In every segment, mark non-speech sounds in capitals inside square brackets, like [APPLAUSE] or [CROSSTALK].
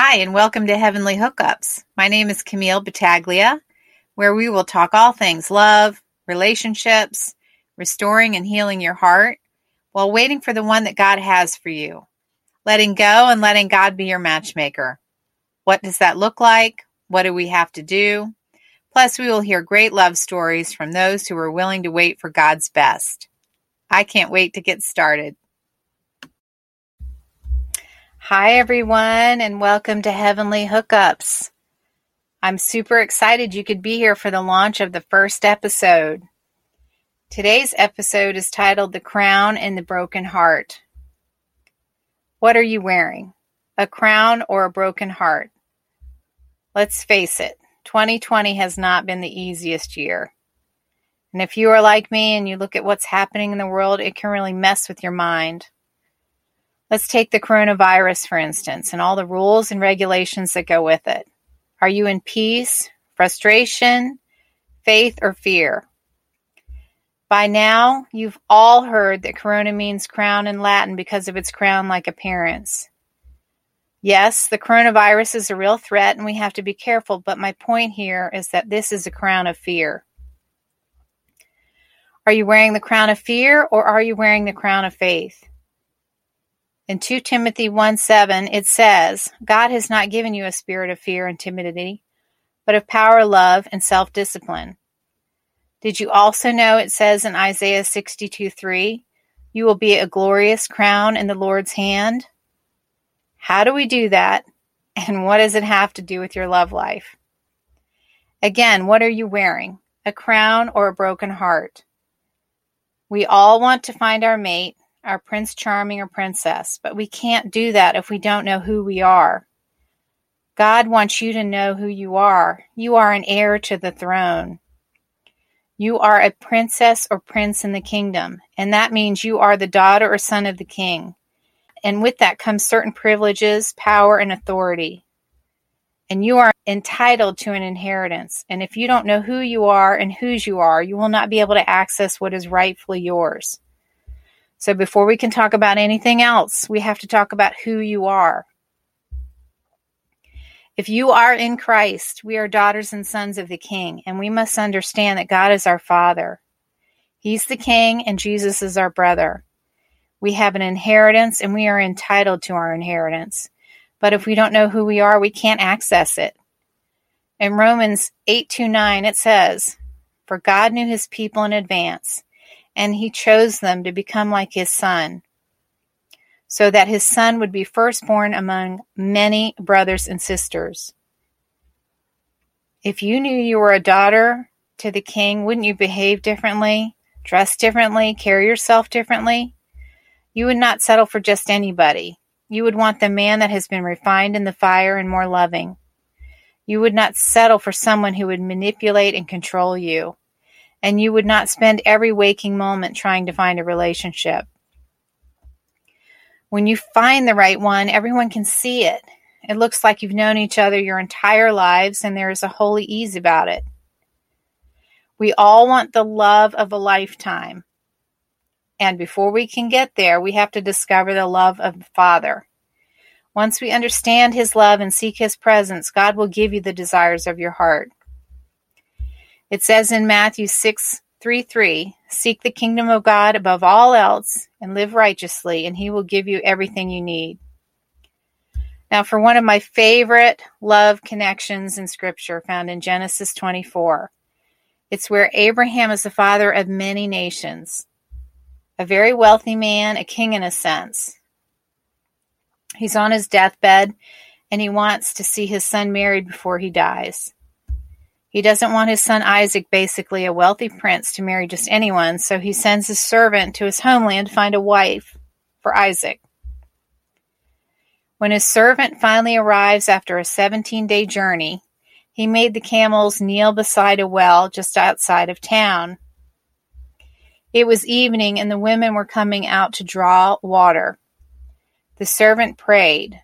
Hi, and welcome to Heavenly Hookups. My name is Camille Battaglia, where we will talk all things love, relationships, restoring and healing your heart while waiting for the one that God has for you. Letting go and letting God be your matchmaker. What does that look like? What do we have to do? Plus, we will hear great love stories from those who are willing to wait for God's best. I can't wait to get started. Hi, everyone, and welcome to Heavenly Hookups. I'm super excited you could be here for the launch of the first episode. Today's episode is titled The Crown and the Broken Heart. What are you wearing? A crown or a broken heart? Let's face it, 2020 has not been the easiest year. And if you are like me and you look at what's happening in the world, it can really mess with your mind. Let's take the coronavirus, for instance, and all the rules and regulations that go with it. Are you in peace, frustration, faith, or fear? By now, you've all heard that corona means crown in Latin because of its crown like appearance. Yes, the coronavirus is a real threat and we have to be careful, but my point here is that this is a crown of fear. Are you wearing the crown of fear or are you wearing the crown of faith? In 2 Timothy 1 7, it says, God has not given you a spirit of fear and timidity, but of power, love, and self discipline. Did you also know it says in Isaiah 62 3, you will be a glorious crown in the Lord's hand? How do we do that? And what does it have to do with your love life? Again, what are you wearing? A crown or a broken heart? We all want to find our mate, our Prince Charming or Princess, but we can't do that if we don't know who we are. God wants you to know who you are. You are an heir to the throne. You are a princess or prince in the kingdom, and that means you are the daughter or son of the king. And with that comes certain privileges, power, and authority. And you are entitled to an inheritance. And if you don't know who you are and whose you are, you will not be able to access what is rightfully yours. So before we can talk about anything else, we have to talk about who you are. If you are in Christ, we are daughters and sons of the King, and we must understand that God is our Father. He's the King, and Jesus is our brother. We have an inheritance, and we are entitled to our inheritance. But if we don't know who we are, we can't access it. In Romans 8 to 9, it says, For God knew his people in advance and he chose them to become like his son, so that his son would be firstborn among many brothers and sisters. If you knew you were a daughter to the king, wouldn't you behave differently, dress differently, carry yourself differently? You would not settle for just anybody. You would want the man that has been refined in the fire and more loving. You would not settle for someone who would manipulate and control you and you would not spend every waking moment trying to find a relationship. When you find the right one, everyone can see it. It looks like you've known each other your entire lives, and there is a holy ease about it. We all want the love of a lifetime. And before we can get there, we have to discover the love of the Father. Once we understand His love and seek His presence, God will give you the desires of your heart. It says in Matthew 6 3 3, Seek the kingdom of God above all else and live righteously, and he will give you everything you need. Now, for one of my favorite love connections in Scripture found in Genesis 24, it's where Abraham is the father of many nations, a very wealthy man, a king in a sense. He's on his deathbed and he wants to see his son married before he dies. He doesn't want his son Isaac, basically a wealthy prince, to marry just anyone, so he sends his servant to his homeland to find a wife for Isaac. When his servant finally arrives after a 17 day journey, he made the camels kneel beside a well just outside of town. It was evening and the women were coming out to draw water. The servant prayed,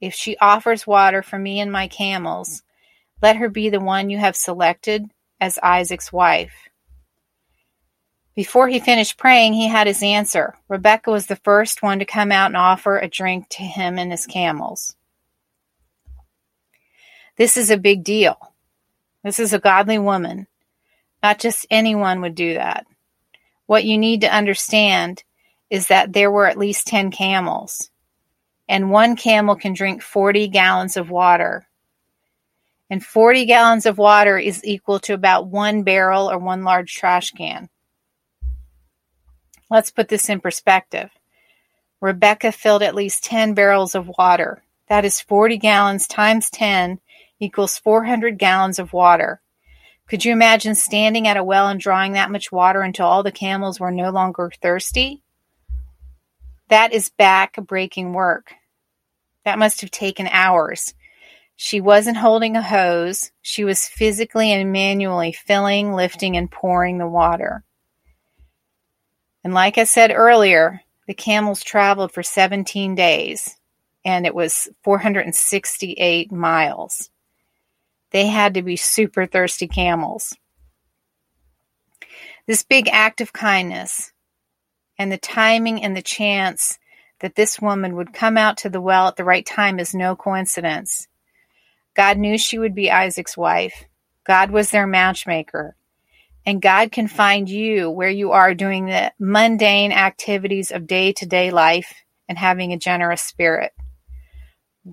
If she offers water for me and my camels, let her be the one you have selected as Isaac's wife. Before he finished praying, he had his answer. Rebecca was the first one to come out and offer a drink to him and his camels. This is a big deal. This is a godly woman. Not just anyone would do that. What you need to understand is that there were at least 10 camels, and one camel can drink 40 gallons of water. And 40 gallons of water is equal to about one barrel or one large trash can. Let's put this in perspective. Rebecca filled at least 10 barrels of water. That is 40 gallons times 10 equals 400 gallons of water. Could you imagine standing at a well and drawing that much water until all the camels were no longer thirsty? That is back breaking work. That must have taken hours. She wasn't holding a hose. She was physically and manually filling, lifting, and pouring the water. And like I said earlier, the camels traveled for 17 days and it was 468 miles. They had to be super thirsty camels. This big act of kindness and the timing and the chance that this woman would come out to the well at the right time is no coincidence. God knew she would be Isaac's wife. God was their matchmaker. And God can find you where you are doing the mundane activities of day to day life and having a generous spirit.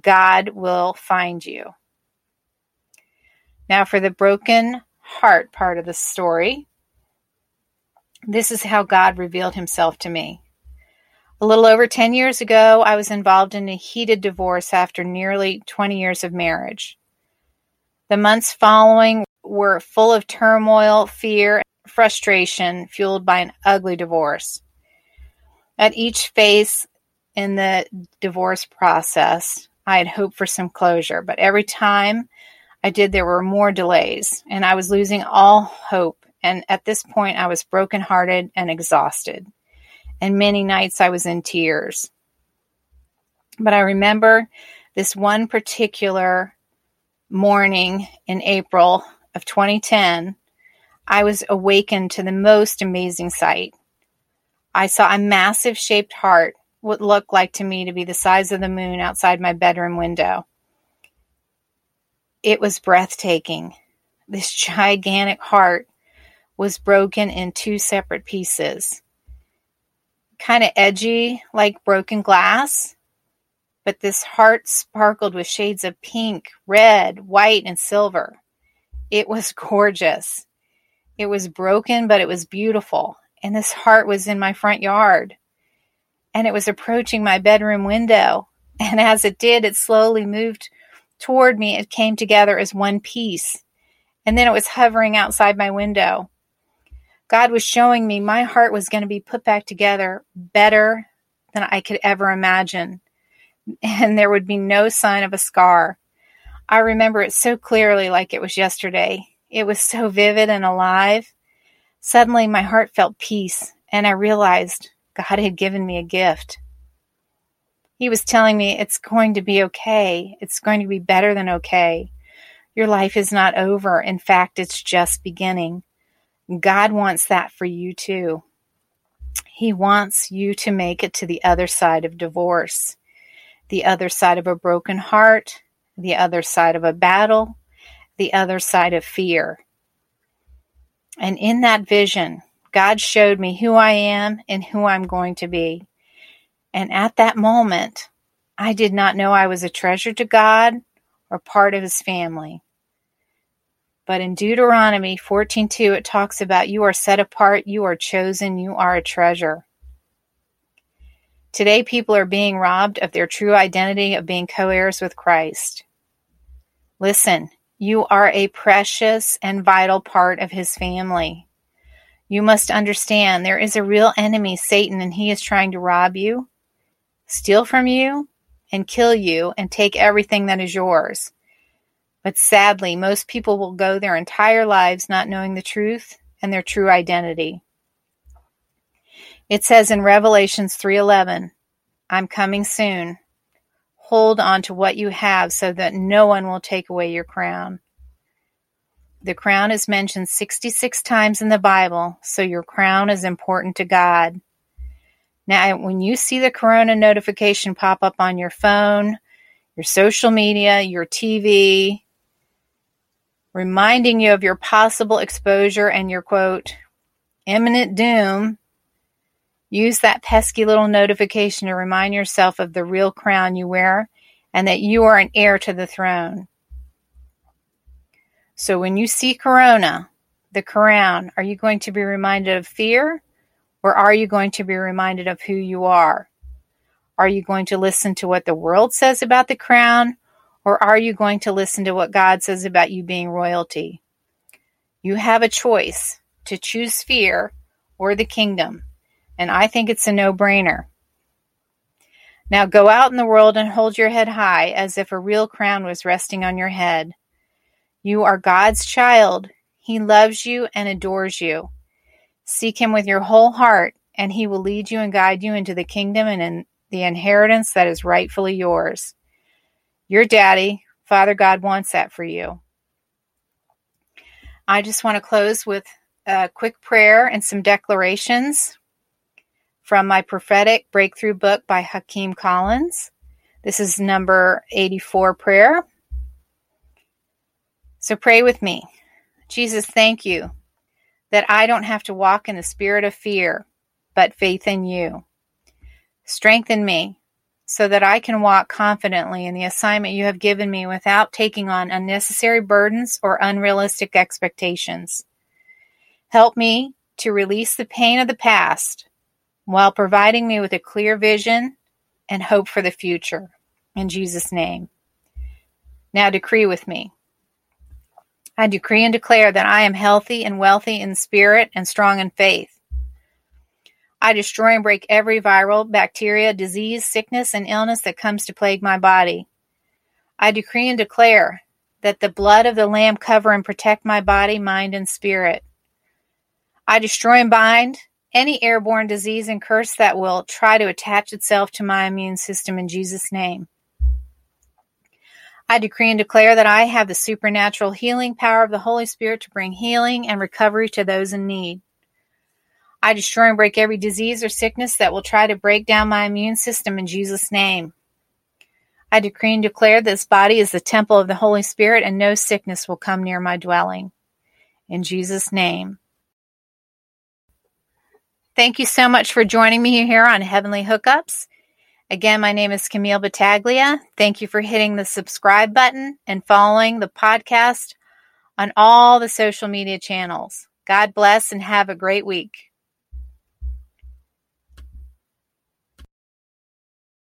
God will find you. Now, for the broken heart part of the story, this is how God revealed himself to me. A little over 10 years ago, I was involved in a heated divorce after nearly 20 years of marriage. The months following were full of turmoil, fear, and frustration, fueled by an ugly divorce. At each phase in the divorce process, I had hoped for some closure, but every time I did, there were more delays, and I was losing all hope. And at this point, I was brokenhearted and exhausted. And many nights I was in tears. But I remember this one particular morning in April of 2010, I was awakened to the most amazing sight. I saw a massive shaped heart, what looked like to me to be the size of the moon outside my bedroom window. It was breathtaking. This gigantic heart was broken in two separate pieces. Kind of edgy, like broken glass, but this heart sparkled with shades of pink, red, white, and silver. It was [LAUGHS] gorgeous. It was broken, but it was beautiful. And this heart was in my front yard. And it was approaching my bedroom window. [LAUGHS] And as it did, it slowly moved toward me, it came together as one piece. And then it was hovering outside my window. God was showing me my heart was going to be put back together better than I could ever imagine. And there would be no sign of a scar. I remember it so clearly, like it was yesterday. It was so vivid and alive. Suddenly, my heart felt peace, and I realized God had given me a gift. He was telling me it's going to be okay. It's going to be better than okay. Your life is not over. In fact, it's just beginning. God wants that for you too. He wants you to make it to the other side of divorce, the other side of a broken heart, the other side of a battle, the other side of fear. And in that vision, God showed me who I am and who I'm going to be. And at that moment, I did not know I was a treasure to God or part of his family. But in Deuteronomy 14:2 it talks about you are set apart, you are chosen, you are a treasure. Today people are being robbed of their true identity of being co-heirs with Christ. Listen, you are a precious and vital part of his family. You must understand there is a real enemy, Satan, and he is trying to rob you, steal from you, and kill you and take everything that is yours. But sadly, most people will go their entire lives not knowing the truth and their true identity. It says in Revelations 3:11, I'm coming soon. Hold on to what you have so that no one will take away your crown. The crown is mentioned 66 times in the Bible, so your crown is important to God. Now, when you see the Corona notification pop up on your phone, your social media, your TV, reminding you of your possible exposure and your quote, imminent doom, use that pesky little notification to remind yourself of the real crown you wear and that you are an heir to the throne. So when you see Corona, the crown, are you going to be reminded of fear or are you going to be reminded of who you are? Are you going to listen to what the world says about the crown or are you going to listen to what God says about you being royalty? You have a choice to choose fear or the kingdom, and I think it's a no brainer. Now go out in the world and hold your head high as if a real crown was resting on your head. You are God's child. He loves you and adores you. Seek Him with your whole heart, and He will lead you and guide you into the kingdom and in the inheritance that is rightfully yours. Your daddy, Father God, wants that for you. I just want to close with a quick prayer and some declarations from my prophetic breakthrough book by Hakeem Collins. This is number 84 prayer. So pray with me. Jesus, thank you that I don't have to walk in the spirit of fear, but faith in you. Strengthen me so that I can walk confidently in the assignment you have given me without taking on unnecessary burdens or unrealistic expectations. Help me to release the pain of the past while providing me with a clear vision and hope for the future. In Jesus' name. Now decree with me. I decree and declare that I am healthy and wealthy in spirit and strong in faith. I destroy and break every viral, bacteria, disease, sickness, and illness that comes to plague my body. I decree and declare that the blood of the Lamb cover and protect my body, mind, and spirit. I destroy and bind any airborne disease and curse that will try to attach itself to my immune system in Jesus' name. I decree and declare that I have the supernatural healing power of the Holy Spirit to bring healing and recovery to those in need. I destroy and break every disease or sickness that will try to break down my immune system in Jesus' name. I decree and declare this body is the temple of the Holy Spirit and no sickness will come near my dwelling. In Jesus' name. Thank you so much for joining me here on Heavenly Hookups. Again, my name is Camille Battaglia. Thank you for hitting the subscribe button and following the podcast on all the social media channels. God bless and have a great week.